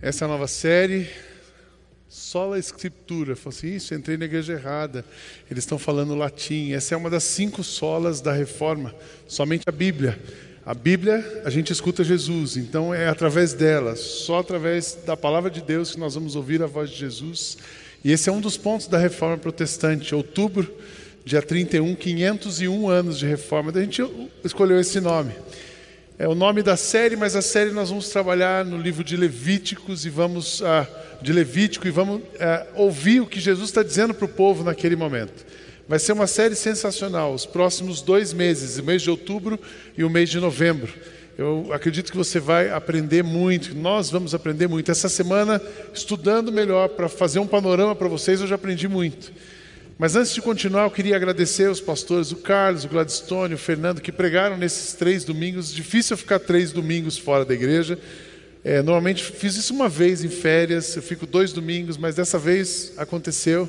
Essa a nova série, Sola Escritura. Falei assim, isso, entrei na igreja errada. Eles estão falando latim. Essa é uma das cinco solas da reforma, somente a Bíblia. A Bíblia, a gente escuta Jesus, então é através dela, só através da palavra de Deus que nós vamos ouvir a voz de Jesus. E esse é um dos pontos da reforma protestante. Outubro, dia 31, 501 anos de reforma. A gente escolheu esse nome é o nome da série, mas a série nós vamos trabalhar no livro de Levíticos e vamos ah, de Levítico e vamos ah, ouvir o que Jesus está dizendo para o povo naquele momento. Vai ser uma série sensacional. Os próximos dois meses, o mês de outubro e o mês de novembro. Eu acredito que você vai aprender muito. Nós vamos aprender muito. Essa semana, estudando melhor para fazer um panorama para vocês, eu já aprendi muito. Mas antes de continuar, eu queria agradecer aos pastores, o Carlos, o Gladstone, o Fernando, que pregaram nesses três domingos. Difícil ficar três domingos fora da igreja. É, normalmente fiz isso uma vez em férias, eu fico dois domingos, mas dessa vez aconteceu.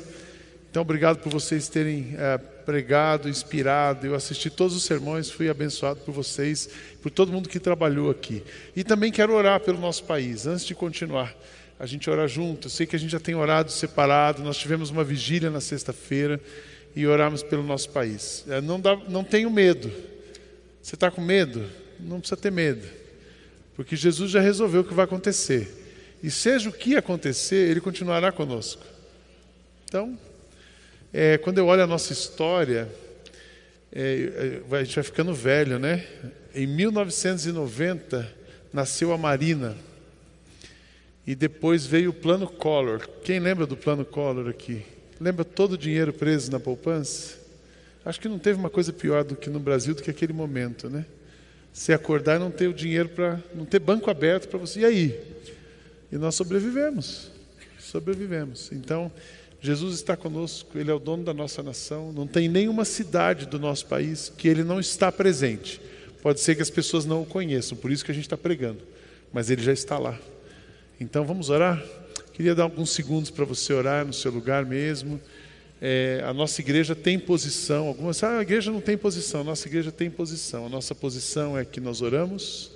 Então, obrigado por vocês terem é, pregado, inspirado. Eu assisti todos os sermões, fui abençoado por vocês, por todo mundo que trabalhou aqui. E também quero orar pelo nosso país, antes de continuar a gente orar junto. Eu sei que a gente já tem orado separado, nós tivemos uma vigília na sexta-feira e oramos pelo nosso país. É, não, dá, não tenho medo. Você está com medo? Não precisa ter medo, porque Jesus já resolveu o que vai acontecer. E seja o que acontecer, Ele continuará conosco. Então, é, quando eu olho a nossa história, é, é a gente vai ficando velho, né? Em 1990 nasceu a Marina. E depois veio o plano Collor. Quem lembra do plano Collor aqui? Lembra todo o dinheiro preso na poupança? Acho que não teve uma coisa pior do que no Brasil do que aquele momento, né? Se acordar e não ter o dinheiro para. não ter banco aberto para você. E aí? E nós sobrevivemos. Sobrevivemos. Então, Jesus está conosco, Ele é o dono da nossa nação. Não tem nenhuma cidade do nosso país que Ele não está presente. Pode ser que as pessoas não o conheçam, por isso que a gente está pregando. Mas Ele já está lá. Então vamos orar? Queria dar alguns segundos para você orar no seu lugar mesmo. É, a nossa igreja tem posição. Algumas, ah, a igreja não tem posição. A nossa igreja tem posição. A nossa posição é que nós oramos,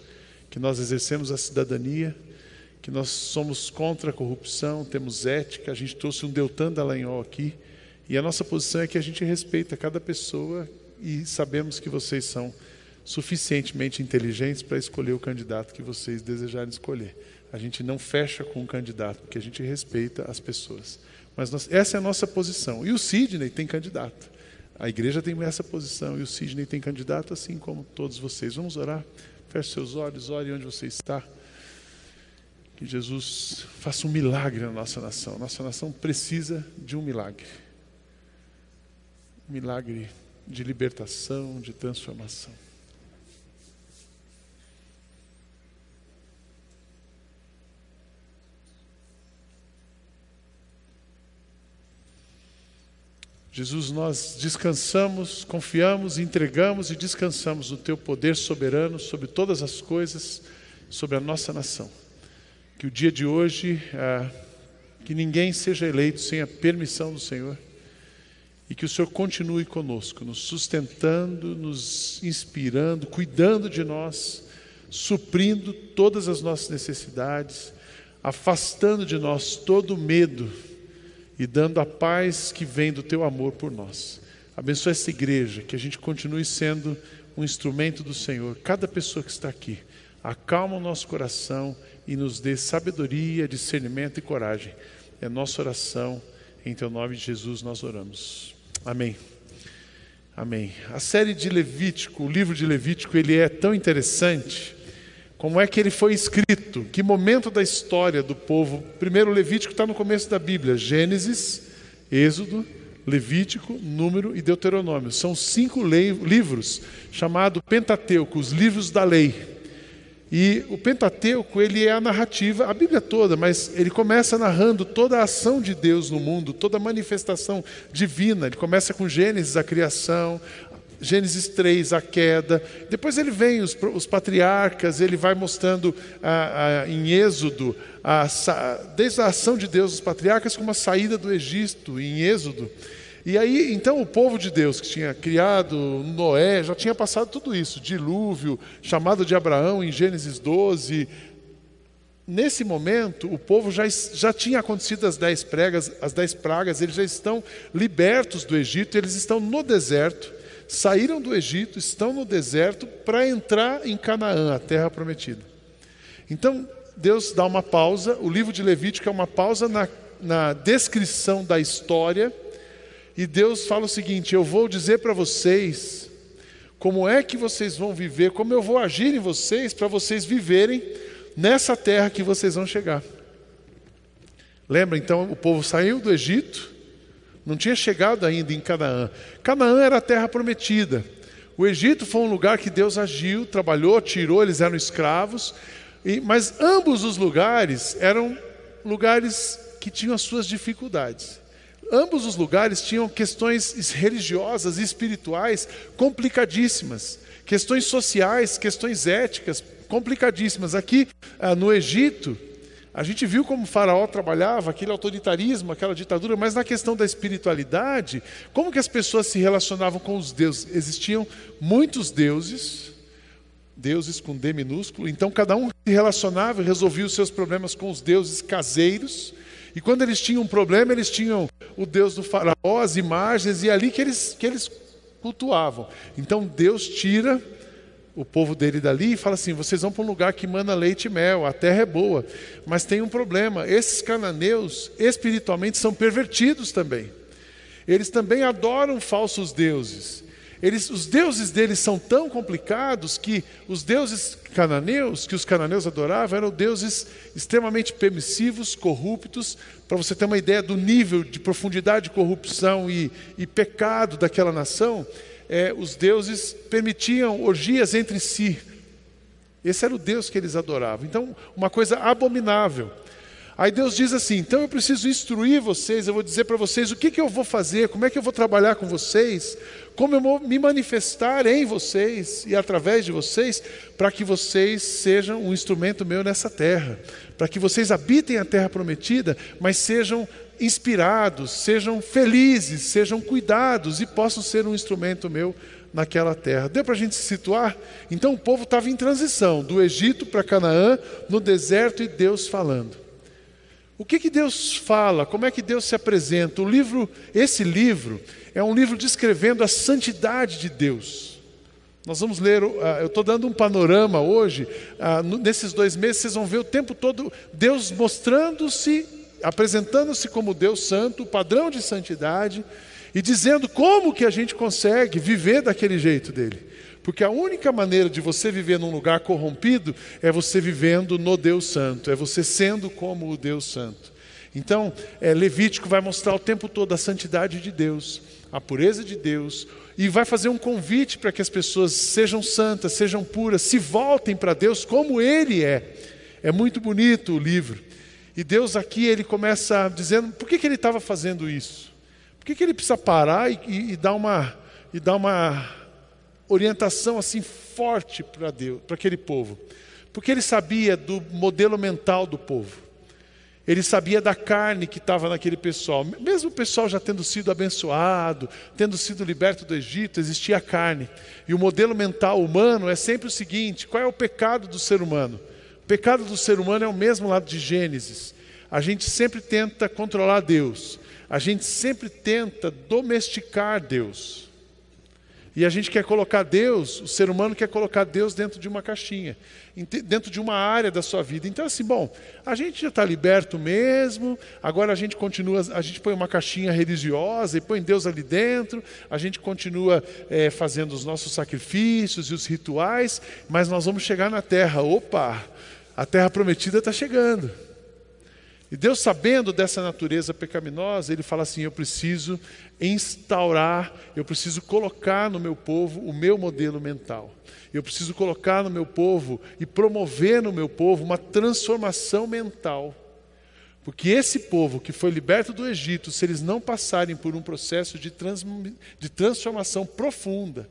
que nós exercemos a cidadania, que nós somos contra a corrupção, temos ética. A gente trouxe um Deltan Dallagnol aqui. E a nossa posição é que a gente respeita cada pessoa e sabemos que vocês são suficientemente inteligentes para escolher o candidato que vocês desejarem escolher a gente não fecha com um candidato, porque a gente respeita as pessoas. Mas nós, essa é a nossa posição. E o Sidney tem candidato. A igreja tem essa posição e o Sidney tem candidato, assim como todos vocês. Vamos orar? Feche seus olhos, ore onde você está. Que Jesus faça um milagre na nossa nação. Nossa nação precisa de um milagre. Um milagre de libertação, de transformação. Jesus, nós descansamos, confiamos, entregamos e descansamos no Teu poder soberano sobre todas as coisas, sobre a nossa nação. Que o dia de hoje, ah, que ninguém seja eleito sem a permissão do Senhor e que o Senhor continue conosco, nos sustentando, nos inspirando, cuidando de nós, suprindo todas as nossas necessidades, afastando de nós todo o medo e dando a paz que vem do teu amor por nós. Abençoa essa igreja, que a gente continue sendo um instrumento do Senhor. Cada pessoa que está aqui, acalma o nosso coração e nos dê sabedoria, discernimento e coragem. É nossa oração, em teu nome de Jesus nós oramos. Amém. Amém. A série de Levítico, o livro de Levítico, ele é tão interessante como é que ele foi escrito? Que momento da história do povo? Primeiro, Levítico está no começo da Bíblia: Gênesis, Êxodo, Levítico, Número e Deuteronômio. São cinco livros chamados Pentateuco, os livros da lei. E o Pentateuco, ele é a narrativa, a Bíblia toda, mas ele começa narrando toda a ação de Deus no mundo, toda a manifestação divina. Ele começa com Gênesis, a criação, Gênesis 3, a queda. Depois ele vem, os, os patriarcas, ele vai mostrando ah, ah, em Êxodo, a, desde a ação de Deus, os patriarcas, como a saída do Egito, em Êxodo. E aí, então, o povo de Deus que tinha criado Noé, já tinha passado tudo isso: dilúvio, chamado de Abraão em Gênesis 12, nesse momento, o povo já, já tinha acontecido as dez pragas, as dez pragas, eles já estão libertos do Egito, eles estão no deserto, saíram do Egito, estão no deserto para entrar em Canaã, a terra prometida. Então, Deus dá uma pausa, o livro de Levítico é uma pausa na, na descrição da história, e Deus fala o seguinte: Eu vou dizer para vocês como é que vocês vão viver, como eu vou agir em vocês para vocês viverem nessa terra que vocês vão chegar. Lembra então, o povo saiu do Egito, não tinha chegado ainda em Canaã. Canaã era a terra prometida. O Egito foi um lugar que Deus agiu, trabalhou, tirou, eles eram escravos, e, mas ambos os lugares eram lugares que tinham as suas dificuldades. Ambos os lugares tinham questões religiosas e espirituais complicadíssimas, questões sociais, questões éticas complicadíssimas. Aqui ah, no Egito, a gente viu como o faraó trabalhava, aquele autoritarismo, aquela ditadura, mas na questão da espiritualidade, como que as pessoas se relacionavam com os deuses? Existiam muitos deuses, deuses com D minúsculo, então cada um se relacionava e resolvia os seus problemas com os deuses caseiros, e quando eles tinham um problema, eles tinham o Deus do faraó, as imagens, e é ali que eles, que eles cultuavam. Então Deus tira o povo dele dali e fala assim: vocês vão para um lugar que manda leite e mel, a terra é boa. Mas tem um problema: esses cananeus espiritualmente são pervertidos também. Eles também adoram falsos deuses. Eles, os deuses deles são tão complicados que os deuses cananeus, que os cananeus adoravam, eram deuses extremamente permissivos, corruptos. Para você ter uma ideia do nível de profundidade de corrupção e, e pecado daquela nação, é, os deuses permitiam orgias entre si. Esse era o Deus que eles adoravam. Então, uma coisa abominável. Aí Deus diz assim: então eu preciso instruir vocês, eu vou dizer para vocês o que, que eu vou fazer, como é que eu vou trabalhar com vocês, como eu vou me manifestar em vocês e através de vocês, para que vocês sejam um instrumento meu nessa terra, para que vocês habitem a terra prometida, mas sejam inspirados, sejam felizes, sejam cuidados e possam ser um instrumento meu naquela terra. Deu para a gente se situar? Então o povo estava em transição, do Egito para Canaã, no deserto e Deus falando. O que, que Deus fala? Como é que Deus se apresenta? O livro, esse livro, é um livro descrevendo a santidade de Deus. Nós vamos ler, ah, eu estou dando um panorama hoje, ah, nesses dois meses vocês vão ver o tempo todo Deus mostrando-se, apresentando-se como Deus santo, padrão de santidade, e dizendo como que a gente consegue viver daquele jeito dele. Porque a única maneira de você viver num lugar corrompido é você vivendo no Deus Santo, é você sendo como o Deus Santo. Então, é, Levítico vai mostrar o tempo todo a santidade de Deus, a pureza de Deus, e vai fazer um convite para que as pessoas sejam santas, sejam puras, se voltem para Deus como Ele é. É muito bonito o livro. E Deus aqui, ele começa dizendo, por que, que ele estava fazendo isso? Por que, que ele precisa parar e, e, e dar uma, e dar uma orientação assim forte para Deus, para aquele povo, porque ele sabia do modelo mental do povo. Ele sabia da carne que estava naquele pessoal. Mesmo o pessoal já tendo sido abençoado, tendo sido liberto do Egito, existia carne. E o modelo mental humano é sempre o seguinte: qual é o pecado do ser humano? Pecado do ser humano é o mesmo lado de Gênesis. A gente sempre tenta controlar Deus. A gente sempre tenta domesticar Deus. E a gente quer colocar Deus, o ser humano quer colocar Deus dentro de uma caixinha, dentro de uma área da sua vida. Então, assim, bom, a gente já está liberto mesmo, agora a gente continua, a gente põe uma caixinha religiosa e põe Deus ali dentro, a gente continua é, fazendo os nossos sacrifícios e os rituais, mas nós vamos chegar na terra. Opa, a terra prometida está chegando. E Deus, sabendo dessa natureza pecaminosa, Ele fala assim: eu preciso instaurar, eu preciso colocar no meu povo o meu modelo mental. Eu preciso colocar no meu povo e promover no meu povo uma transformação mental. Porque esse povo que foi liberto do Egito, se eles não passarem por um processo de, trans, de transformação profunda,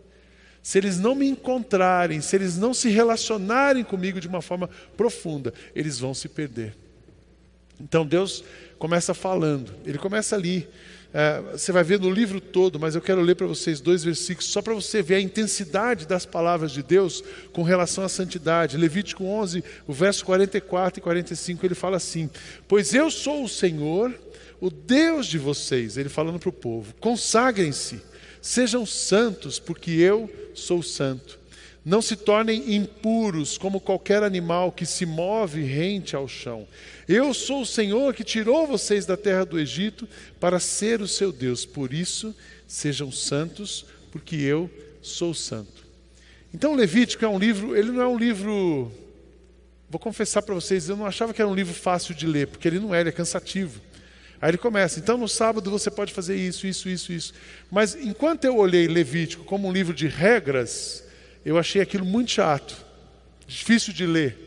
se eles não me encontrarem, se eles não se relacionarem comigo de uma forma profunda, eles vão se perder. Então Deus começa falando, ele começa ali, é, você vai ver no livro todo, mas eu quero ler para vocês dois versículos, só para você ver a intensidade das palavras de Deus com relação à santidade. Levítico 11, o verso 44 e 45, ele fala assim: Pois eu sou o Senhor, o Deus de vocês, ele falando para o povo, consagrem-se, sejam santos, porque eu sou santo. Não se tornem impuros como qualquer animal que se move rente ao chão. Eu sou o Senhor que tirou vocês da terra do Egito para ser o seu Deus. Por isso, sejam santos, porque eu sou santo. Então, Levítico é um livro, ele não é um livro. Vou confessar para vocês, eu não achava que era um livro fácil de ler, porque ele não é, ele é cansativo. Aí ele começa, então no sábado você pode fazer isso, isso, isso, isso. Mas enquanto eu olhei Levítico como um livro de regras, eu achei aquilo muito chato, difícil de ler.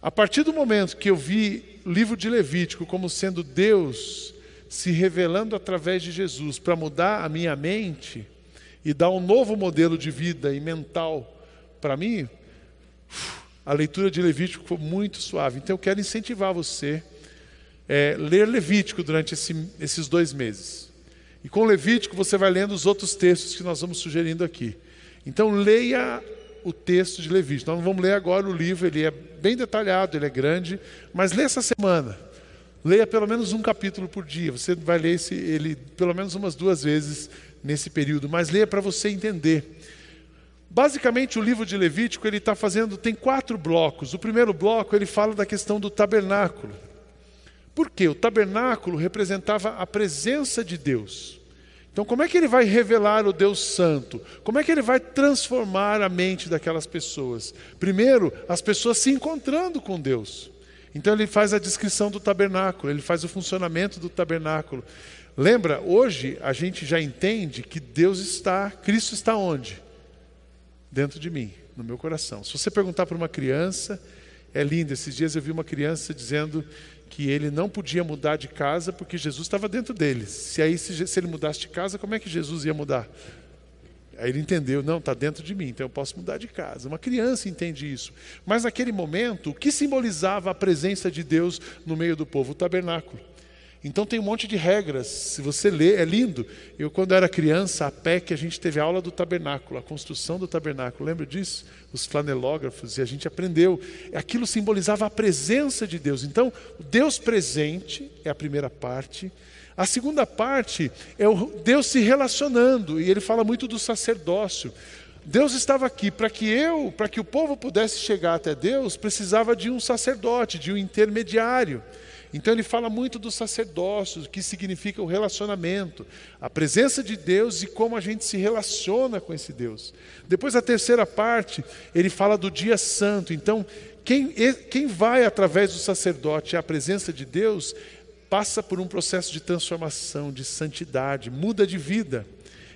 A partir do momento que eu vi o livro de Levítico como sendo Deus se revelando através de Jesus para mudar a minha mente e dar um novo modelo de vida e mental para mim, a leitura de Levítico foi muito suave. Então eu quero incentivar você é, ler Levítico durante esse, esses dois meses. E com Levítico você vai lendo os outros textos que nós vamos sugerindo aqui. Então leia o texto de Levítico. Nós não vamos ler agora o livro, ele é bem detalhado, ele é grande, mas lê essa semana. Leia pelo menos um capítulo por dia. Você vai ler esse, ele pelo menos umas duas vezes nesse período, mas leia para você entender. Basicamente, o livro de Levítico ele está fazendo tem quatro blocos. O primeiro bloco ele fala da questão do tabernáculo. Por quê? O tabernáculo representava a presença de Deus. Então, como é que ele vai revelar o Deus Santo? Como é que ele vai transformar a mente daquelas pessoas? Primeiro, as pessoas se encontrando com Deus. Então, ele faz a descrição do tabernáculo, ele faz o funcionamento do tabernáculo. Lembra, hoje a gente já entende que Deus está, Cristo está onde? Dentro de mim, no meu coração. Se você perguntar para uma criança, é lindo. Esses dias eu vi uma criança dizendo que ele não podia mudar de casa porque Jesus estava dentro dele. Se aí se, se ele mudasse de casa, como é que Jesus ia mudar? Aí ele entendeu, não, está dentro de mim, então eu posso mudar de casa. Uma criança entende isso. Mas naquele momento, o que simbolizava a presença de Deus no meio do povo? O tabernáculo. Então tem um monte de regras. Se você lê, é lindo. Eu, quando era criança, a PEC, a gente teve aula do tabernáculo, a construção do tabernáculo. Lembra disso? Os flanelógrafos, e a gente aprendeu. Aquilo simbolizava a presença de Deus. Então, Deus presente é a primeira parte. A segunda parte é o Deus se relacionando, e ele fala muito do sacerdócio. Deus estava aqui para que eu, para que o povo pudesse chegar até Deus, precisava de um sacerdote, de um intermediário. Então ele fala muito do sacerdócio, que significa o relacionamento, a presença de Deus e como a gente se relaciona com esse Deus. Depois a terceira parte, ele fala do dia santo. Então, quem, quem vai através do sacerdote à presença de Deus, passa por um processo de transformação, de santidade, muda de vida.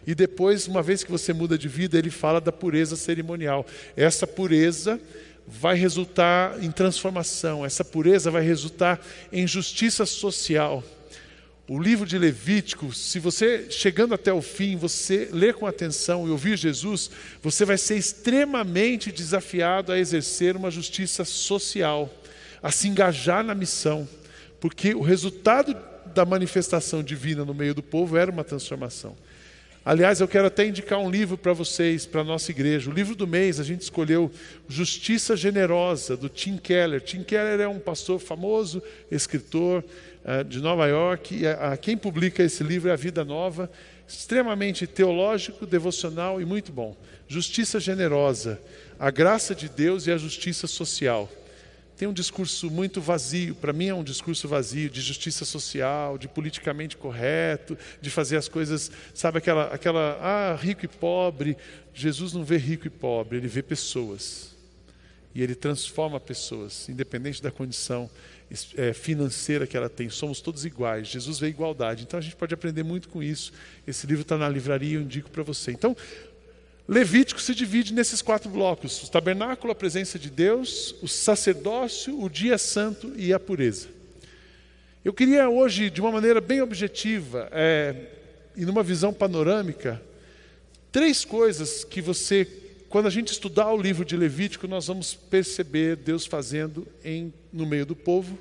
E depois, uma vez que você muda de vida, ele fala da pureza cerimonial. Essa pureza vai resultar em transformação, essa pureza vai resultar em justiça social. O livro de Levítico, se você chegando até o fim, você ler com atenção e ouvir Jesus, você vai ser extremamente desafiado a exercer uma justiça social, a se engajar na missão, porque o resultado da manifestação divina no meio do povo era uma transformação. Aliás, eu quero até indicar um livro para vocês, para a nossa igreja. O livro do mês, a gente escolheu Justiça Generosa, do Tim Keller. Tim Keller é um pastor famoso, escritor uh, de Nova York. Quem publica esse livro é a Vida Nova, extremamente teológico, devocional e muito bom. Justiça Generosa, a graça de Deus e a justiça social tem um discurso muito vazio, para mim é um discurso vazio de justiça social, de politicamente correto, de fazer as coisas, sabe aquela, aquela, ah, rico e pobre. Jesus não vê rico e pobre, ele vê pessoas. E ele transforma pessoas, independente da condição é, financeira que ela tem. Somos todos iguais. Jesus vê igualdade. Então a gente pode aprender muito com isso. Esse livro está na livraria, eu indico para você. Então, Levítico se divide nesses quatro blocos: o tabernáculo, a presença de Deus, o sacerdócio, o dia santo e a pureza. Eu queria hoje, de uma maneira bem objetiva é, e numa visão panorâmica, três coisas que você, quando a gente estudar o livro de Levítico, nós vamos perceber Deus fazendo em, no meio do povo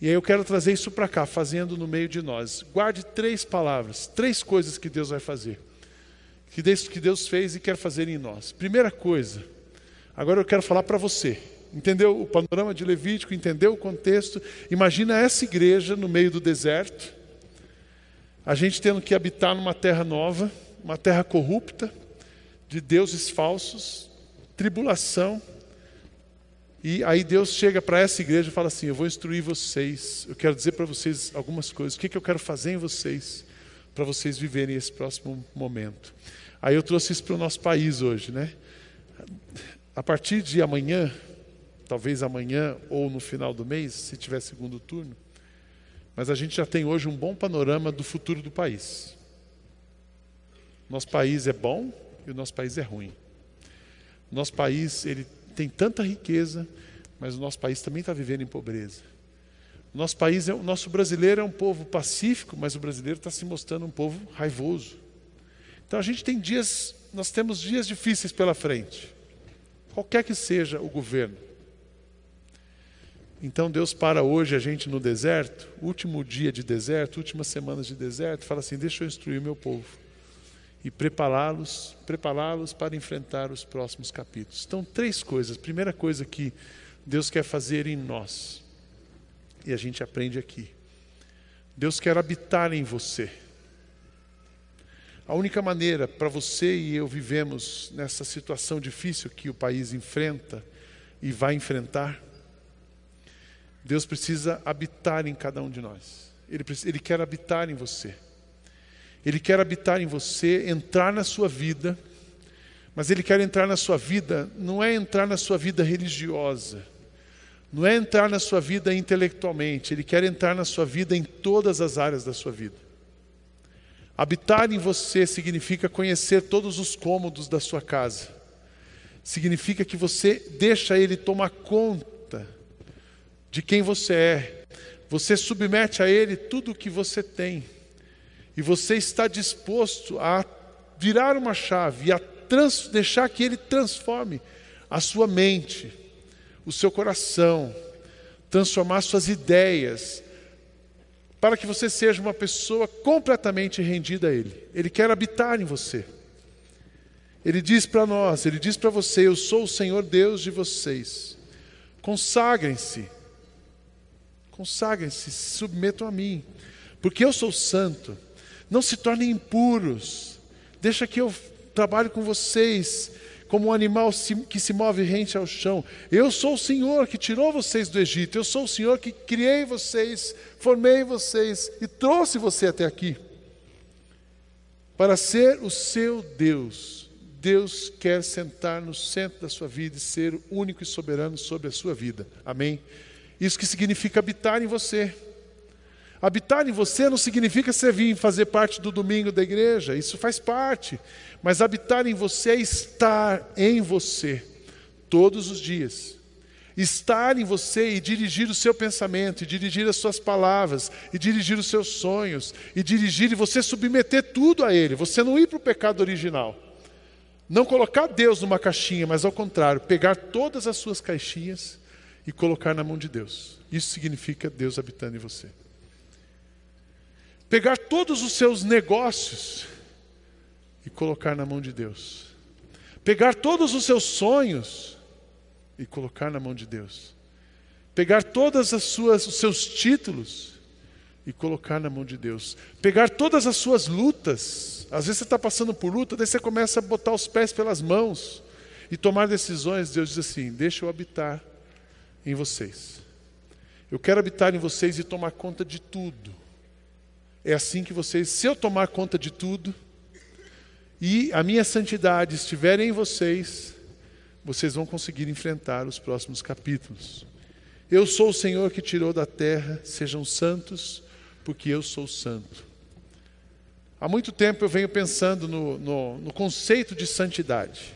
E aí eu quero trazer isso para cá, fazendo no meio de nós. Guarde três palavras, três coisas que Deus vai fazer. Que Deus, fez e quer fazer em nós. Primeira coisa, agora eu quero falar para você. Entendeu o panorama de Levítico? Entendeu o contexto? Imagina essa igreja no meio do deserto. A gente tendo que habitar numa terra nova, uma terra corrupta, de deuses falsos, tribulação, e aí Deus chega para essa igreja e fala assim: Eu vou instruir vocês, eu quero dizer para vocês algumas coisas, o que, que eu quero fazer em vocês, para vocês viverem esse próximo momento. Aí eu trouxe isso para o nosso país hoje, né? A partir de amanhã, talvez amanhã ou no final do mês, se tiver segundo turno, mas a gente já tem hoje um bom panorama do futuro do país. Nosso país é bom e o nosso país é ruim. Nosso país ele tem tanta riqueza, mas o nosso país também está vivendo em pobreza. Nosso país, é, o nosso brasileiro é um povo pacífico, mas o brasileiro está se mostrando um povo raivoso. Então a gente tem dias, nós temos dias difíceis pela frente, qualquer que seja o governo. Então Deus para hoje a gente no deserto, último dia de deserto, últimas semanas de deserto, fala assim: deixa eu instruir meu povo e prepará-los, prepará-los para enfrentar os próximos capítulos. Então, três coisas. Primeira coisa que Deus quer fazer em nós, e a gente aprende aqui. Deus quer habitar em você. A única maneira para você e eu vivemos nessa situação difícil que o país enfrenta e vai enfrentar, Deus precisa habitar em cada um de nós. Ele, ele quer habitar em você. Ele quer habitar em você, entrar na sua vida, mas Ele quer entrar na sua vida, não é entrar na sua vida religiosa, não é entrar na sua vida intelectualmente, Ele quer entrar na sua vida em todas as áreas da sua vida. Habitar em você significa conhecer todos os cômodos da sua casa, significa que você deixa Ele tomar conta de quem você é, você submete a Ele tudo o que você tem. E você está disposto a virar uma chave e a trans, deixar que Ele transforme a sua mente, o seu coração, transformar suas ideias, para que você seja uma pessoa completamente rendida a Ele. Ele quer habitar em você. Ele diz para nós, Ele diz para você: Eu sou o Senhor Deus de vocês. Consagrem-se, consagrem-se, se submetam a mim, porque eu sou santo. Não se tornem impuros. Deixa que eu trabalhe com vocês como um animal que se move rente ao chão. Eu sou o Senhor que tirou vocês do Egito. Eu sou o Senhor que criei vocês, formei vocês e trouxe você até aqui. Para ser o seu Deus. Deus quer sentar no centro da sua vida e ser único e soberano sobre a sua vida. Amém? Isso que significa habitar em você. Habitar em você não significa você vir fazer parte do domingo da igreja, isso faz parte. Mas habitar em você é estar em você todos os dias. Estar em você e dirigir o seu pensamento, e dirigir as suas palavras, e dirigir os seus sonhos, e dirigir e você submeter tudo a Ele. Você não ir para o pecado original. Não colocar Deus numa caixinha, mas ao contrário, pegar todas as suas caixinhas e colocar na mão de Deus. Isso significa Deus habitando em você pegar todos os seus negócios e colocar na mão de Deus. Pegar todos os seus sonhos e colocar na mão de Deus. Pegar todas as suas os seus títulos e colocar na mão de Deus. Pegar todas as suas lutas. Às vezes você está passando por luta, daí você começa a botar os pés pelas mãos e tomar decisões. Deus diz assim: Deixa eu habitar em vocês. Eu quero habitar em vocês e tomar conta de tudo. É assim que vocês, se eu tomar conta de tudo e a minha santidade estiver em vocês, vocês vão conseguir enfrentar os próximos capítulos. Eu sou o Senhor que tirou da terra, sejam santos, porque eu sou santo. Há muito tempo eu venho pensando no, no, no conceito de santidade.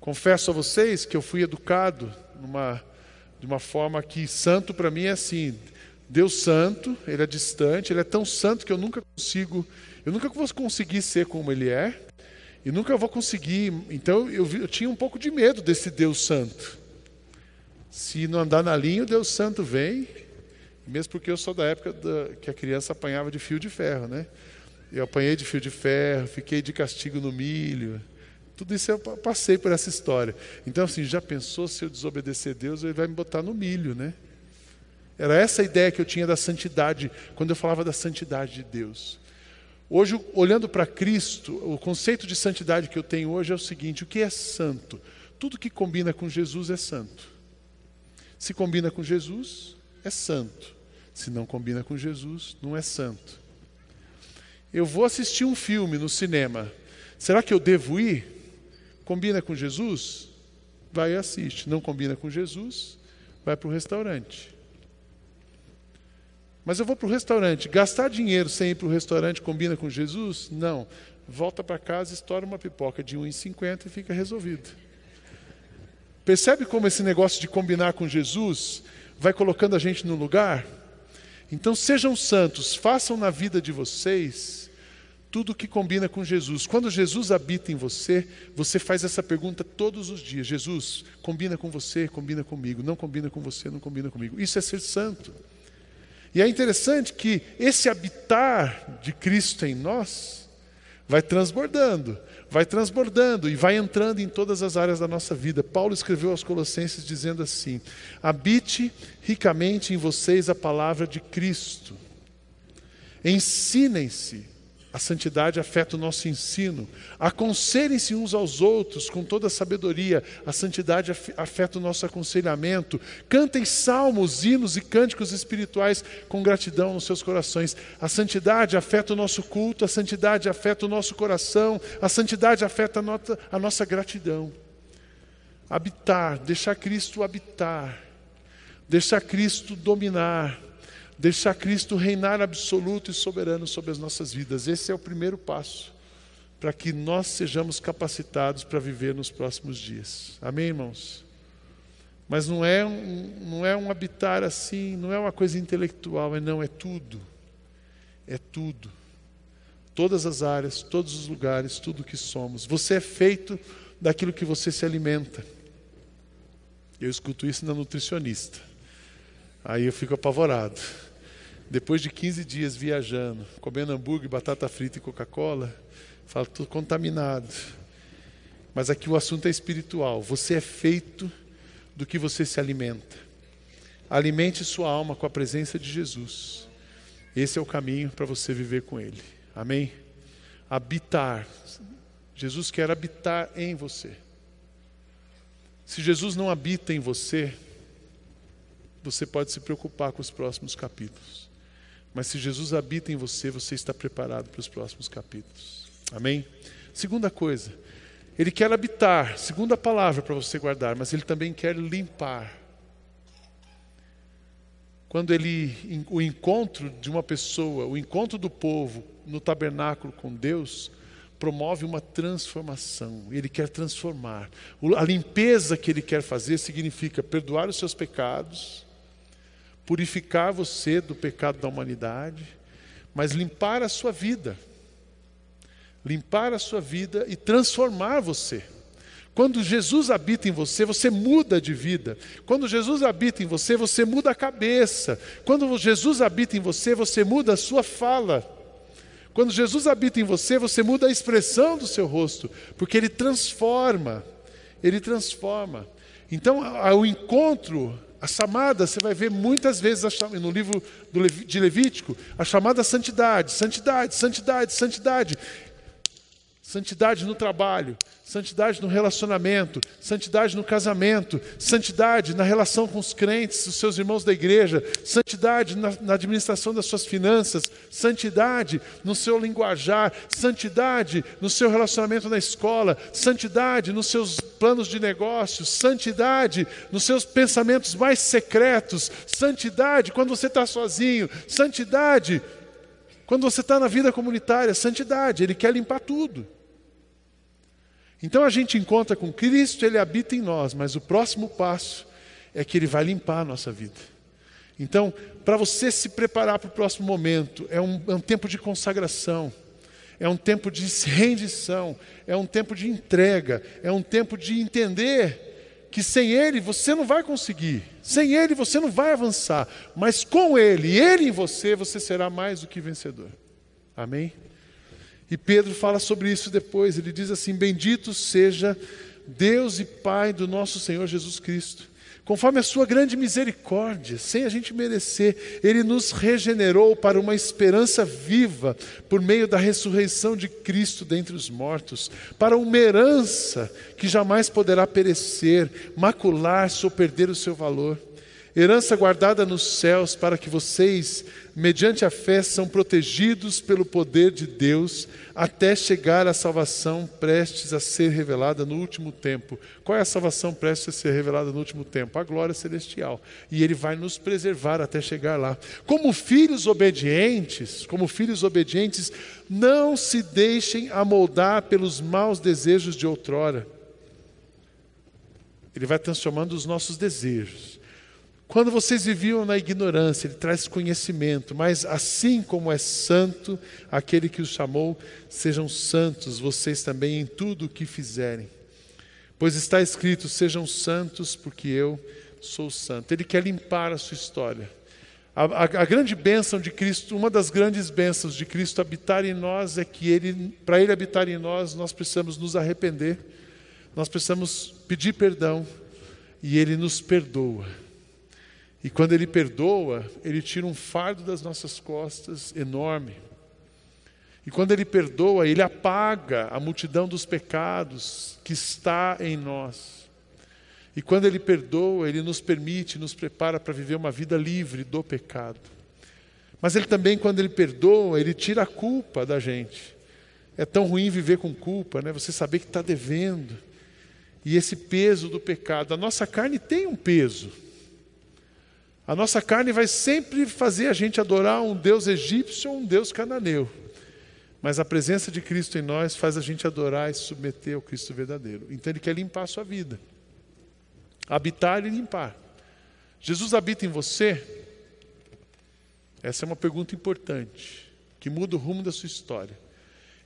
Confesso a vocês que eu fui educado numa, de uma forma que santo para mim é assim: Deus santo, ele é distante, ele é tão santo que eu nunca consigo, eu nunca vou conseguir ser como ele é, e nunca vou conseguir. Então eu, eu tinha um pouco de medo desse Deus santo. Se não andar na linha, o Deus santo vem Mesmo porque eu sou da época da, que a criança apanhava de fio de ferro, né? Eu apanhei de fio de ferro, fiquei de castigo no milho. Tudo isso eu passei por essa história. Então, assim, já pensou se eu desobedecer a Deus, ele vai me botar no milho, né? Era essa a ideia que eu tinha da santidade, quando eu falava da santidade de Deus. Hoje, olhando para Cristo, o conceito de santidade que eu tenho hoje é o seguinte: o que é santo? Tudo que combina com Jesus é santo. Se combina com Jesus, é santo. Se não combina com Jesus, não é santo. Eu vou assistir um filme no cinema. Será que eu devo ir? Combina com Jesus? Vai e assiste. Não combina com Jesus? Vai para o restaurante. Mas eu vou para o restaurante. Gastar dinheiro sem ir para o restaurante combina com Jesus? Não. Volta para casa, estoura uma pipoca de 1,50 e fica resolvido. Percebe como esse negócio de combinar com Jesus vai colocando a gente no lugar? Então sejam santos, façam na vida de vocês tudo que combina com Jesus. Quando Jesus habita em você, você faz essa pergunta todos os dias: Jesus, combina com você, combina comigo. Não combina com você, não combina comigo. Isso é ser santo. E é interessante que esse habitar de Cristo em nós vai transbordando vai transbordando e vai entrando em todas as áreas da nossa vida. Paulo escreveu aos Colossenses dizendo assim: habite ricamente em vocês a palavra de Cristo. Ensinem-se a santidade afeta o nosso ensino. Aconselhem-se uns aos outros com toda a sabedoria. A santidade afeta o nosso aconselhamento. Cantem salmos, hinos e cânticos espirituais com gratidão nos seus corações. A santidade afeta o nosso culto. A santidade afeta o nosso coração. A santidade afeta a nossa gratidão. Habitar, deixar Cristo habitar. Deixar Cristo dominar deixar Cristo reinar absoluto e soberano sobre as nossas vidas. Esse é o primeiro passo para que nós sejamos capacitados para viver nos próximos dias. Amém, irmãos? Mas não é um, não é um habitar assim, não é uma coisa intelectual, é não, é tudo. É tudo. Todas as áreas, todos os lugares, tudo que somos. Você é feito daquilo que você se alimenta. Eu escuto isso na nutricionista. Aí eu fico apavorado. Depois de 15 dias viajando, comendo hambúrguer, batata frita e Coca-Cola, falo, estou contaminado. Mas aqui o assunto é espiritual. Você é feito do que você se alimenta. Alimente sua alma com a presença de Jesus. Esse é o caminho para você viver com Ele. Amém? Habitar. Jesus quer habitar em você. Se Jesus não habita em você, você pode se preocupar com os próximos capítulos. Mas se Jesus habita em você, você está preparado para os próximos capítulos. Amém? Segunda coisa, Ele quer habitar, segunda palavra para você guardar, mas Ele também quer limpar. Quando ele, o encontro de uma pessoa, o encontro do povo no tabernáculo com Deus, promove uma transformação. Ele quer transformar. A limpeza que ele quer fazer significa perdoar os seus pecados, purificar você do pecado da humanidade, mas limpar a sua vida. Limpar a sua vida e transformar você. Quando Jesus habita em você, você muda de vida. Quando Jesus habita em você, você muda a cabeça. Quando Jesus habita em você, você muda a sua fala. Quando Jesus habita em você, você muda a expressão do seu rosto, porque ele transforma. Ele transforma. Então, o encontro a chamada, você vai ver muitas vezes no livro de Levítico, a chamada santidade, santidade, santidade, santidade. Santidade no trabalho, santidade no relacionamento, santidade no casamento, santidade na relação com os crentes, os seus irmãos da igreja, santidade na, na, administração das suas finanças, santidade no seu linguajar, santidade no seu relacionamento na escola, santidade nos seus planos de negócios, santidade nos seus pensamentos mais secretos, santidade quando você está sozinho, santidade quando você está na vida comunitária, santidade, Ele quer limpar tudo. Então a gente encontra com Cristo, Ele habita em nós, mas o próximo passo é que Ele vai limpar a nossa vida. Então, para você se preparar para o próximo momento, é um, é um tempo de consagração, é um tempo de rendição, é um tempo de entrega, é um tempo de entender que sem Ele você não vai conseguir, sem Ele você não vai avançar, mas com Ele, Ele em você, você será mais do que vencedor. Amém? E Pedro fala sobre isso depois, ele diz assim: Bendito seja Deus e Pai do nosso Senhor Jesus Cristo Conforme a sua grande misericórdia, sem a gente merecer, Ele nos regenerou para uma esperança viva por meio da ressurreição de Cristo dentre os mortos, para uma herança que jamais poderá perecer, macular-se ou perder o seu valor. Herança guardada nos céus para que vocês, mediante a fé, são protegidos pelo poder de Deus até chegar à salvação prestes a ser revelada no último tempo. Qual é a salvação prestes a ser revelada no último tempo? A glória celestial. E ele vai nos preservar até chegar lá. Como filhos obedientes, como filhos obedientes, não se deixem amoldar pelos maus desejos de outrora. Ele vai transformando os nossos desejos quando vocês viviam na ignorância, Ele traz conhecimento, mas assim como é santo aquele que os chamou, sejam santos vocês também em tudo o que fizerem. Pois está escrito: sejam santos, porque eu sou santo. Ele quer limpar a sua história. A, a, a grande bênção de Cristo, uma das grandes bênçãos de Cristo habitar em nós é que Ele, para Ele habitar em nós, nós precisamos nos arrepender, nós precisamos pedir perdão e Ele nos perdoa. E quando Ele perdoa, Ele tira um fardo das nossas costas enorme. E quando Ele perdoa, Ele apaga a multidão dos pecados que está em nós. E quando Ele perdoa, Ele nos permite, nos prepara para viver uma vida livre do pecado. Mas Ele também, quando Ele perdoa, Ele tira a culpa da gente. É tão ruim viver com culpa, né? Você saber que está devendo. E esse peso do pecado. A nossa carne tem um peso. A nossa carne vai sempre fazer a gente adorar um Deus egípcio ou um Deus cananeu. Mas a presença de Cristo em nós faz a gente adorar e se submeter ao Cristo verdadeiro. Então Ele quer limpar a sua vida. Habitar e limpar. Jesus habita em você? Essa é uma pergunta importante, que muda o rumo da sua história.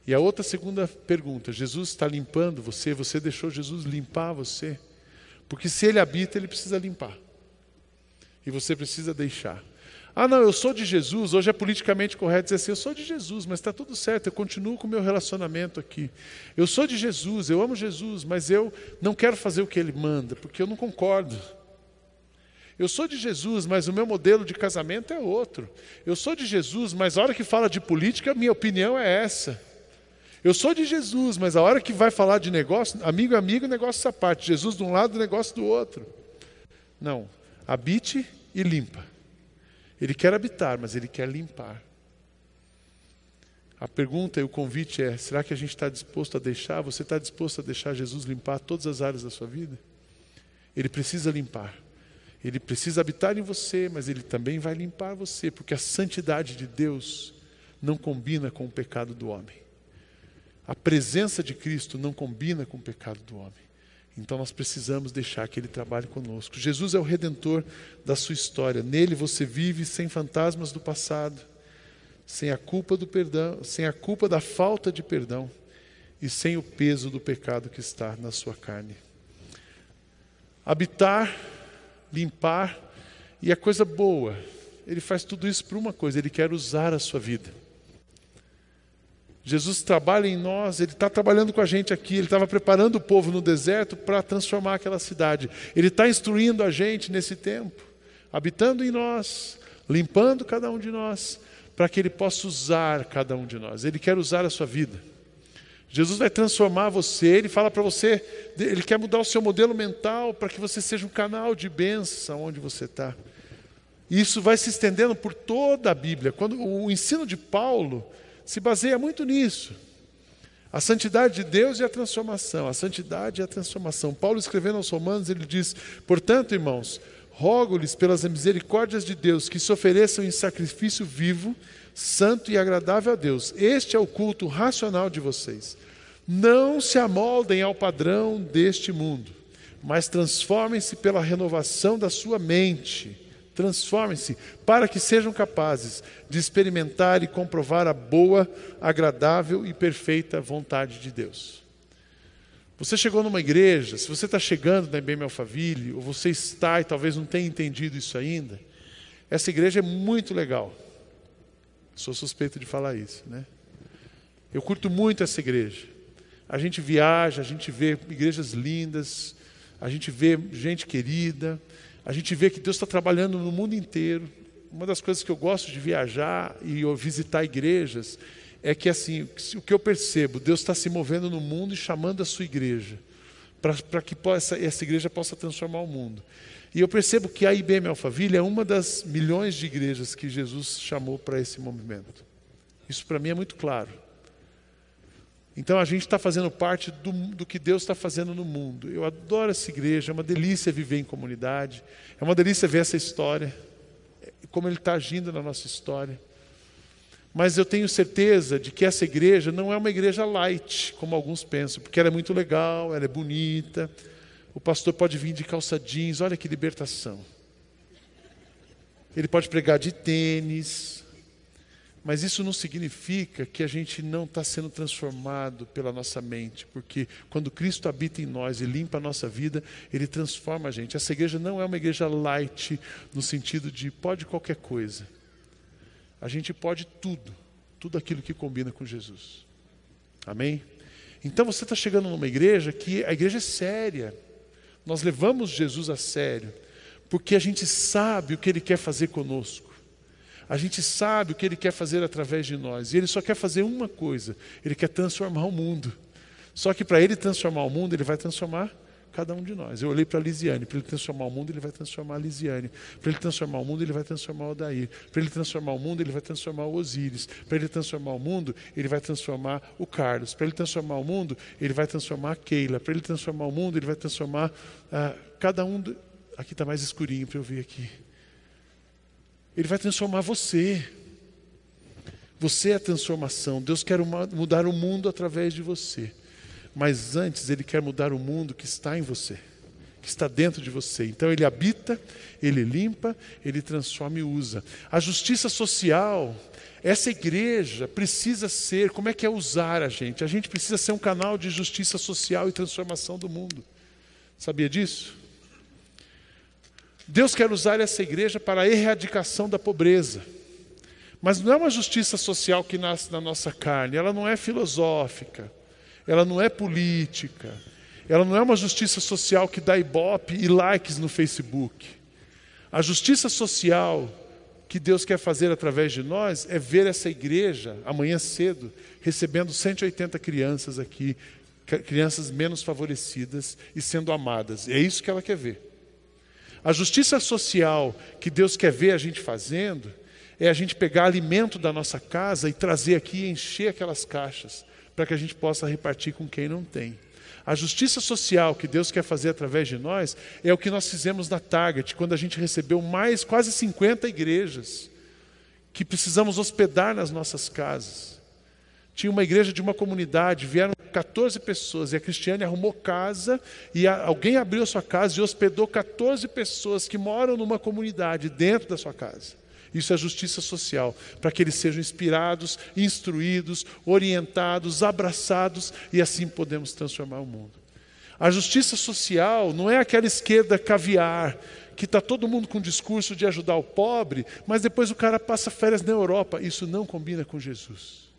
E a outra segunda pergunta: Jesus está limpando você? Você deixou Jesus limpar você? Porque se Ele habita, Ele precisa limpar. E você precisa deixar. Ah, não, eu sou de Jesus. Hoje é politicamente correto dizer assim: eu sou de Jesus, mas está tudo certo, eu continuo com o meu relacionamento aqui. Eu sou de Jesus, eu amo Jesus, mas eu não quero fazer o que ele manda, porque eu não concordo. Eu sou de Jesus, mas o meu modelo de casamento é outro. Eu sou de Jesus, mas a hora que fala de política, a minha opinião é essa. Eu sou de Jesus, mas a hora que vai falar de negócio, amigo é amigo, negócio essa parte. Jesus de um lado, negócio do outro. Não, habite e limpa. Ele quer habitar, mas ele quer limpar. A pergunta e o convite é: será que a gente está disposto a deixar? Você está disposto a deixar Jesus limpar todas as áreas da sua vida? Ele precisa limpar. Ele precisa habitar em você, mas ele também vai limpar você, porque a santidade de Deus não combina com o pecado do homem. A presença de Cristo não combina com o pecado do homem. Então nós precisamos deixar que Ele trabalhe conosco. Jesus é o redentor da sua história. Nele você vive sem fantasmas do passado, sem a culpa do perdão, sem a culpa da falta de perdão e sem o peso do pecado que está na sua carne. Habitar, limpar e a coisa boa. Ele faz tudo isso por uma coisa, ele quer usar a sua vida. Jesus trabalha em nós, Ele está trabalhando com a gente aqui, Ele estava preparando o povo no deserto para transformar aquela cidade. Ele está instruindo a gente nesse tempo, habitando em nós, limpando cada um de nós, para que Ele possa usar cada um de nós. Ele quer usar a sua vida. Jesus vai transformar você, Ele fala para você, Ele quer mudar o seu modelo mental para que você seja um canal de bênção onde você está. Isso vai se estendendo por toda a Bíblia. Quando o ensino de Paulo se baseia muito nisso. A santidade de Deus e a transformação, a santidade e a transformação. Paulo escrevendo aos Romanos, ele diz: Portanto, irmãos, rogo-lhes pelas misericórdias de Deus que se ofereçam em sacrifício vivo, santo e agradável a Deus. Este é o culto racional de vocês. Não se amoldem ao padrão deste mundo, mas transformem-se pela renovação da sua mente Transformem-se para que sejam capazes de experimentar e comprovar a boa, agradável e perfeita vontade de Deus. Você chegou numa igreja, se você está chegando na IBM Alphaville, ou você está e talvez não tenha entendido isso ainda, essa igreja é muito legal. Sou suspeito de falar isso, né? Eu curto muito essa igreja. A gente viaja, a gente vê igrejas lindas, a gente vê gente querida, a gente vê que Deus está trabalhando no mundo inteiro. Uma das coisas que eu gosto de viajar e visitar igrejas é que assim, o que eu percebo, Deus está se movendo no mundo e chamando a sua igreja para que possa, essa igreja possa transformar o mundo. E eu percebo que a IBM Alphaville é uma das milhões de igrejas que Jesus chamou para esse movimento. Isso para mim é muito claro. Então a gente está fazendo parte do, do que Deus está fazendo no mundo. Eu adoro essa igreja, é uma delícia viver em comunidade, é uma delícia ver essa história, como Ele está agindo na nossa história. Mas eu tenho certeza de que essa igreja não é uma igreja light, como alguns pensam, porque ela é muito legal, ela é bonita. O pastor pode vir de calça jeans, olha que libertação. Ele pode pregar de tênis, mas isso não significa que a gente não está sendo transformado pela nossa mente, porque quando Cristo habita em nós e limpa a nossa vida, Ele transforma a gente. Essa igreja não é uma igreja light, no sentido de pode qualquer coisa. A gente pode tudo, tudo aquilo que combina com Jesus. Amém? Então você está chegando numa igreja que a igreja é séria. Nós levamos Jesus a sério, porque a gente sabe o que Ele quer fazer conosco. A gente sabe o que Ele quer fazer através de nós. E Ele só quer fazer uma coisa: Ele quer transformar o mundo. Só que para Ele transformar o mundo, Ele vai transformar cada um de nós. Eu olhei para a Lisiane, para ele transformar o mundo, ele vai transformar a Lisiane. Para ele transformar o mundo, ele vai transformar o Daí. Para ele transformar o mundo, ele vai transformar o Osíris. Para ele transformar o mundo, ele vai transformar o Carlos. Para ele transformar o mundo, ele vai transformar a Keila. Para ele transformar o mundo, ele vai transformar ah, cada um. Do... Aqui está mais escurinho para eu ver aqui. Ele vai transformar você. Você é a transformação. Deus quer mudar o mundo através de você mas antes ele quer mudar o mundo que está em você, que está dentro de você. Então ele habita, ele limpa, ele transforma e usa. A justiça social, essa igreja precisa ser, como é que é usar a gente? A gente precisa ser um canal de justiça social e transformação do mundo. Sabia disso? Deus quer usar essa igreja para a erradicação da pobreza. Mas não é uma justiça social que nasce na nossa carne, ela não é filosófica ela não é política, ela não é uma justiça social que dá ibope e likes no Facebook. A justiça social que Deus quer fazer através de nós é ver essa igreja amanhã cedo recebendo 180 crianças aqui, crianças menos favorecidas e sendo amadas. É isso que ela quer ver. A justiça social que Deus quer ver a gente fazendo é a gente pegar alimento da nossa casa e trazer aqui e encher aquelas caixas para que a gente possa repartir com quem não tem. A justiça social que Deus quer fazer através de nós é o que nós fizemos na Target, quando a gente recebeu mais quase 50 igrejas que precisamos hospedar nas nossas casas. Tinha uma igreja de uma comunidade, vieram 14 pessoas e a Cristiane arrumou casa e a, alguém abriu a sua casa e hospedou 14 pessoas que moram numa comunidade dentro da sua casa. Isso é justiça social, para que eles sejam inspirados, instruídos, orientados, abraçados e assim podemos transformar o mundo. A justiça social não é aquela esquerda caviar, que está todo mundo com o discurso de ajudar o pobre, mas depois o cara passa férias na Europa. Isso não combina com Jesus.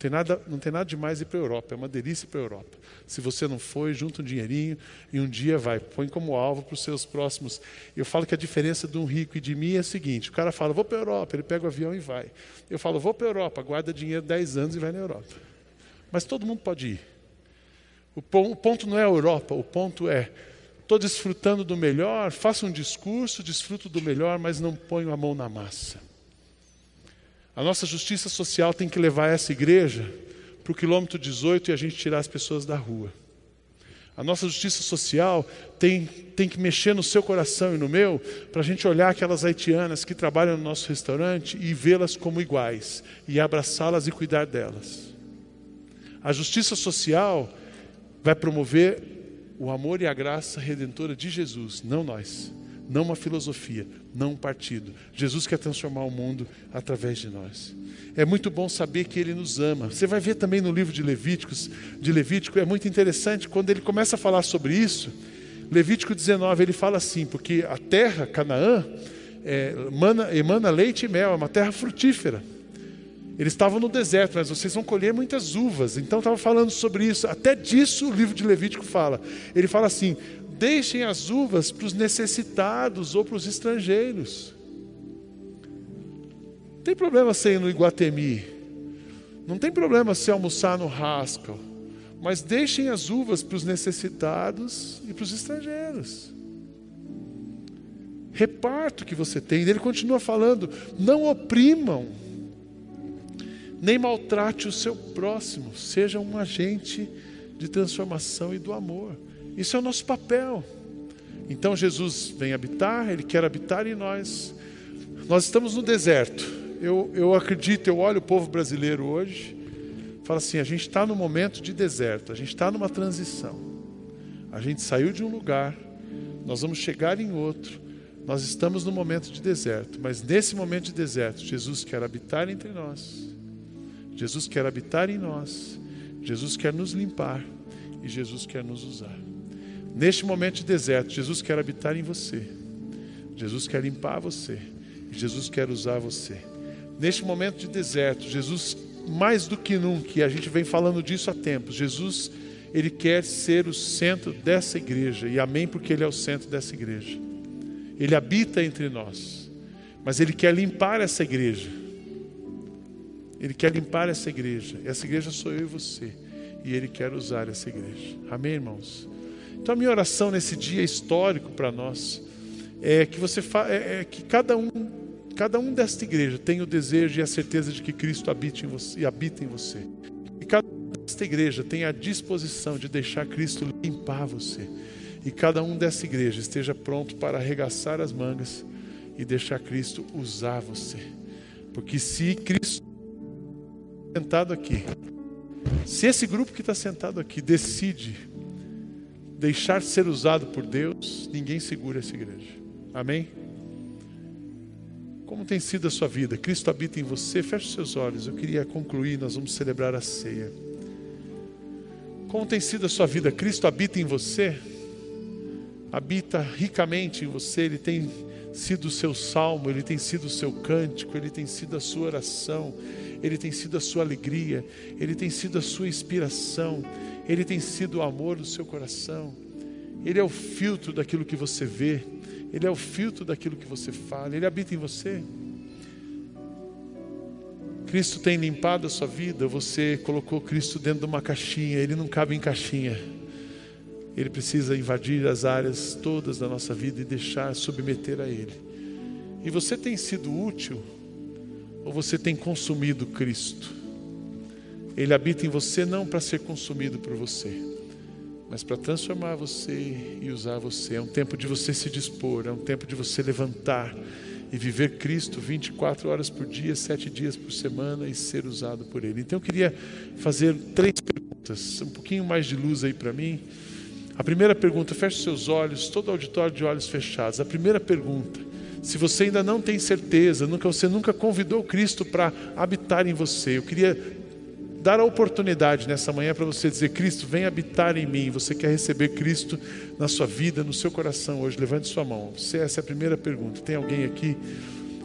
Tem nada, não tem nada demais ir para a Europa, é uma delícia para a Europa. Se você não foi, junta um dinheirinho e um dia vai. Põe como alvo para os seus próximos. Eu falo que a diferença de um rico e de mim é a seguinte: o cara fala, vou para a Europa, ele pega o avião e vai. Eu falo, vou para a Europa, guarda dinheiro 10 anos e vai na Europa. Mas todo mundo pode ir. O ponto não é a Europa, o ponto é: estou desfrutando do melhor, faço um discurso, desfruto do melhor, mas não ponho a mão na massa. A nossa justiça social tem que levar essa igreja para o quilômetro 18 e a gente tirar as pessoas da rua. A nossa justiça social tem, tem que mexer no seu coração e no meu para a gente olhar aquelas haitianas que trabalham no nosso restaurante e vê-las como iguais e abraçá-las e cuidar delas. A justiça social vai promover o amor e a graça redentora de Jesus, não nós. Não uma filosofia, não um partido. Jesus quer transformar o mundo através de nós. É muito bom saber que Ele nos ama. Você vai ver também no livro de Levíticos, de Levítico, é muito interessante quando ele começa a falar sobre isso. Levítico 19, ele fala assim, porque a terra, Canaã, é, emana, emana leite e mel, é uma terra frutífera. Eles estavam no deserto, mas vocês vão colher muitas uvas. Então estava falando sobre isso. Até disso o livro de Levítico fala. Ele fala assim: deixem as uvas para os necessitados ou para os estrangeiros. Não tem problema ir no Iguatemi. Não tem problema você almoçar no Haskell. Mas deixem as uvas para os necessitados e para os estrangeiros. Reparto que você tem. Ele continua falando: não oprimam, nem maltrate o seu próximo. Seja um agente de transformação e do amor. Isso é o nosso papel. Então Jesus vem habitar, Ele quer habitar em nós. Nós estamos no deserto. Eu, eu acredito, eu olho o povo brasileiro hoje, falo assim: a gente está no momento de deserto, a gente está numa transição. A gente saiu de um lugar, nós vamos chegar em outro. Nós estamos no momento de deserto, mas nesse momento de deserto, Jesus quer habitar entre nós. Jesus quer habitar em nós. Jesus quer nos limpar e Jesus quer nos usar. Neste momento de deserto, Jesus quer habitar em você. Jesus quer limpar você. Jesus quer usar você. Neste momento de deserto, Jesus, mais do que nunca, e a gente vem falando disso há tempos, Jesus, ele quer ser o centro dessa igreja. E amém, porque ele é o centro dessa igreja. Ele habita entre nós. Mas ele quer limpar essa igreja. Ele quer limpar essa igreja. Essa igreja sou eu e você. E ele quer usar essa igreja. Amém, irmãos? Então a minha oração nesse dia histórico para nós é que você fa... é, é que cada um cada um desta igreja tenha o desejo e a certeza de que Cristo habite em você e habita em você. E cada um desta igreja tenha a disposição de deixar Cristo limpar você. E cada um dessa igreja esteja pronto para arregaçar as mangas e deixar Cristo usar você. Porque se Cristo sentado aqui, se esse grupo que está sentado aqui decide deixar ser usado por Deus, ninguém segura essa igreja. Amém? Como tem sido a sua vida? Cristo habita em você? Feche seus olhos. Eu queria concluir, nós vamos celebrar a ceia. Como tem sido a sua vida? Cristo habita em você? Habita ricamente em você, Ele tem sido o seu salmo, Ele tem sido o seu cântico, Ele tem sido a sua oração, Ele tem sido a sua alegria, Ele tem sido a sua inspiração, ele tem sido o amor do seu coração. Ele é o filtro daquilo que você vê. Ele é o filtro daquilo que você fala. Ele habita em você. Cristo tem limpado a sua vida. Você colocou Cristo dentro de uma caixinha. Ele não cabe em caixinha. Ele precisa invadir as áreas todas da nossa vida e deixar submeter a Ele. E você tem sido útil ou você tem consumido Cristo? Ele habita em você não para ser consumido por você, mas para transformar você e usar você. É um tempo de você se dispor, é um tempo de você levantar e viver Cristo 24 horas por dia, sete dias por semana e ser usado por Ele. Então eu queria fazer três perguntas, um pouquinho mais de luz aí para mim. A primeira pergunta, feche seus olhos, todo auditório de olhos fechados. A primeira pergunta, se você ainda não tem certeza, nunca você nunca convidou Cristo para habitar em você, eu queria dar a oportunidade nessa manhã para você dizer: Cristo, vem habitar em mim. Você quer receber Cristo na sua vida, no seu coração hoje? Levante sua mão. Essa é a primeira pergunta. Tem alguém aqui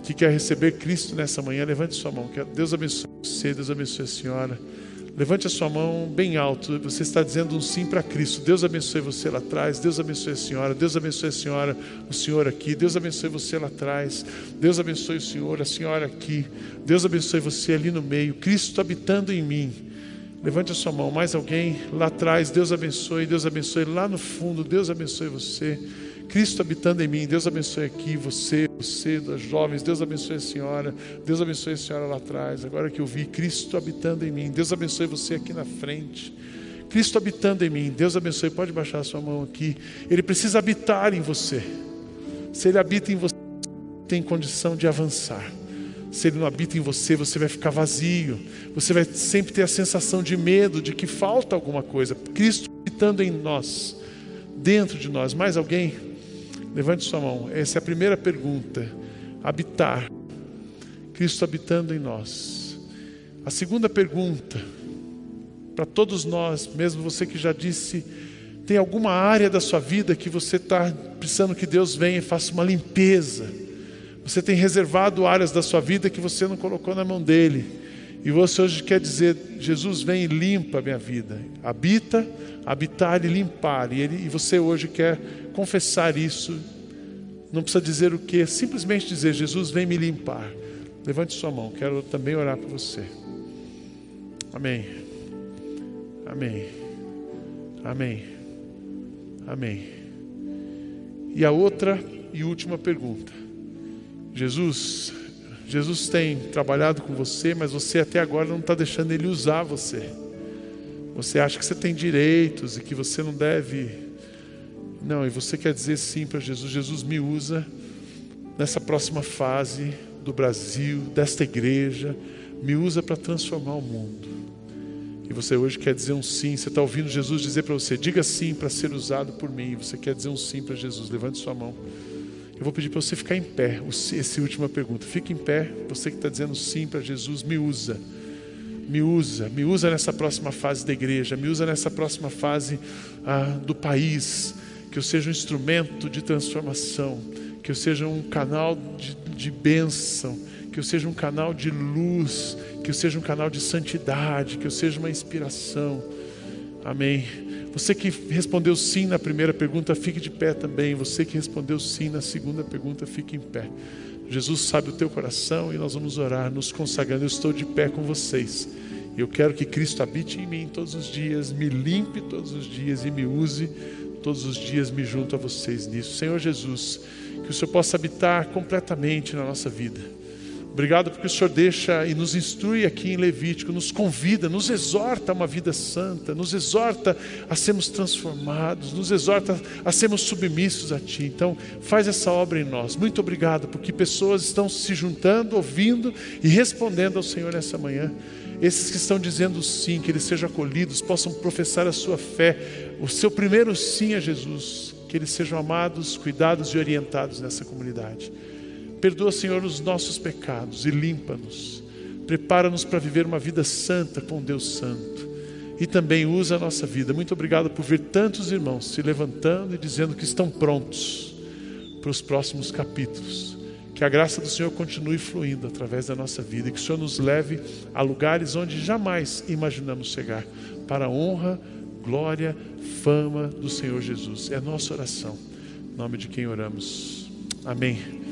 que quer receber Cristo nessa manhã? Levante sua mão. Deus abençoe você, Deus abençoe a senhora. Levante a sua mão bem alto. Você está dizendo um sim para Cristo. Deus abençoe você lá atrás. Deus abençoe a senhora. Deus abençoe a senhora, o senhor aqui. Deus abençoe você lá atrás. Deus abençoe o senhor, a senhora aqui. Deus abençoe você ali no meio. Cristo habitando em mim. Levante a sua mão. Mais alguém lá atrás. Deus abençoe. Deus abençoe lá no fundo. Deus abençoe você. Cristo habitando em mim. Deus abençoe aqui você, você, das jovens. Deus abençoe a senhora. Deus abençoe a senhora lá atrás. Agora que eu vi Cristo habitando em mim. Deus abençoe você aqui na frente. Cristo habitando em mim. Deus abençoe. Pode baixar a sua mão aqui. Ele precisa habitar em você. Se ele habita em você, tem condição de avançar. Se ele não habita em você, você vai ficar vazio. Você vai sempre ter a sensação de medo, de que falta alguma coisa. Cristo habitando em nós, dentro de nós. Mais alguém? Levante sua mão. Essa é a primeira pergunta. Habitar. Cristo habitando em nós. A segunda pergunta, para todos nós, mesmo você que já disse, tem alguma área da sua vida que você está precisando que Deus venha e faça uma limpeza. Você tem reservado áreas da sua vida que você não colocou na mão dele. E você hoje quer dizer: Jesus vem e limpa a minha vida. Habita, habitar e limpar. E, ele, e você hoje quer confessar isso. Não precisa dizer o que, simplesmente dizer: Jesus vem me limpar. Levante sua mão, quero também orar por você. Amém. Amém. Amém. Amém. E a outra e última pergunta. Jesus, Jesus tem trabalhado com você, mas você até agora não está deixando Ele usar você. Você acha que você tem direitos e que você não deve. Não, e você quer dizer sim para Jesus: Jesus me usa nessa próxima fase do Brasil, desta igreja, me usa para transformar o mundo. E você hoje quer dizer um sim, você está ouvindo Jesus dizer para você: diga sim para ser usado por mim. Você quer dizer um sim para Jesus, levante sua mão. Eu vou pedir para você ficar em pé. Essa última pergunta. Fique em pé, você que está dizendo sim para Jesus, me usa. Me usa, me usa nessa próxima fase da igreja, me usa nessa próxima fase ah, do país. Que eu seja um instrumento de transformação, que eu seja um canal de de bênção, que eu seja um canal de luz, que eu seja um canal de santidade, que eu seja uma inspiração. Amém. Você que respondeu sim na primeira pergunta, fique de pé também. Você que respondeu sim na segunda pergunta, fique em pé. Jesus sabe o teu coração e nós vamos orar, nos consagrando. Eu estou de pé com vocês. Eu quero que Cristo habite em mim todos os dias, me limpe todos os dias e me use todos os dias, me junto a vocês nisso. Senhor Jesus que o Senhor possa habitar completamente na nossa vida. Obrigado porque o Senhor deixa e nos instrui aqui em Levítico, nos convida, nos exorta a uma vida santa, nos exorta a sermos transformados, nos exorta a sermos submissos a Ti. Então, faz essa obra em nós. Muito obrigado porque pessoas estão se juntando, ouvindo e respondendo ao Senhor nessa manhã. Esses que estão dizendo sim, que eles sejam acolhidos, possam professar a sua fé, o seu primeiro sim a Jesus que eles sejam amados, cuidados e orientados nessa comunidade. Perdoa, Senhor, os nossos pecados e limpa-nos. Prepara-nos para viver uma vida santa com Deus Santo. E também usa a nossa vida. Muito obrigado por ver tantos irmãos se levantando e dizendo que estão prontos para os próximos capítulos. Que a graça do Senhor continue fluindo através da nossa vida e que o Senhor nos leve a lugares onde jamais imaginamos chegar, para a honra, glória, fama do Senhor Jesus. É a nossa oração. Em nome de quem oramos. Amém.